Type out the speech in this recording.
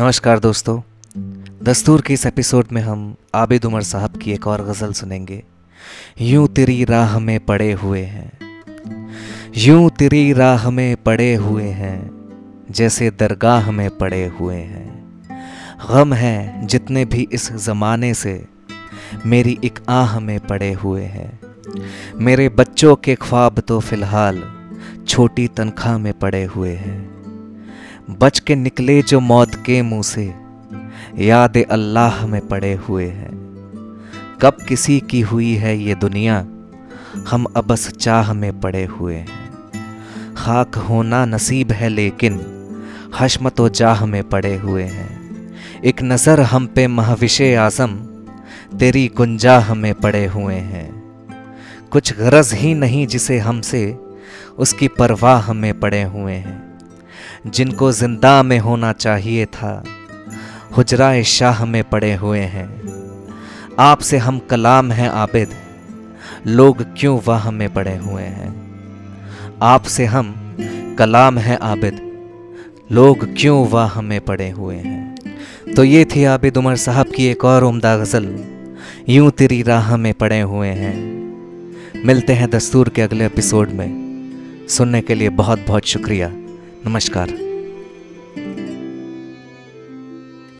नमस्कार दोस्तों। दस्तूर के इस एपिसोड में हम आबिद उमर साहब की एक और गज़ल सुनेंगे। यूँ तेरी राह में पड़े हुए हैं। यूँ तेरी राह में पड़े हुए हैं, जैसे दरगाह में पड़े हुए हैं। गम है जितने भी इस ज़माने से, मेरी एक आह में पड़े हुए हैं। मेरे बच्चों के ख्वाब तो फ़िलहाल छोटी तनख्वाह में पड़े हुए हैं। बच के निकले जो मौत के मुँह से। याद अल्लाह में पड़े हुए हैं। कब किसी की हुई है ये दुनिया? हम अबस चाह में पड़े हुए हैं। खाक होना नसीब है लेकिन हशमत व जाह में पड़े हुए हैं। एक नज़र हम पे महविश आज़म, तेरी गुंजाह में पड़े हुए हैं। कुछ गरज ही नहीं जिसे हमसे, उसकी परवाह में पड़े हुए हैं। जिनको ज़िंदा में होना चाहिए था। हुजरा शाह में पड़े हुए हैं। आपसे हम कलाम हैं आबिद। लोग क्यों वाह में पड़े हुए हैं? आपसे हम कलाम हैं आबिद। लोग क्यों वाह में पड़े हुए हैं? तो ये थी आबिद उमर साहब की एक और उम्दा गज़ल। यूँ तेरी राह में पड़े हुए हैं। मिलते हैं दस्तूर के अगले एपिसोड में। सुनने के लिए बहुत बहुत शुक्रिया। नमस्कार।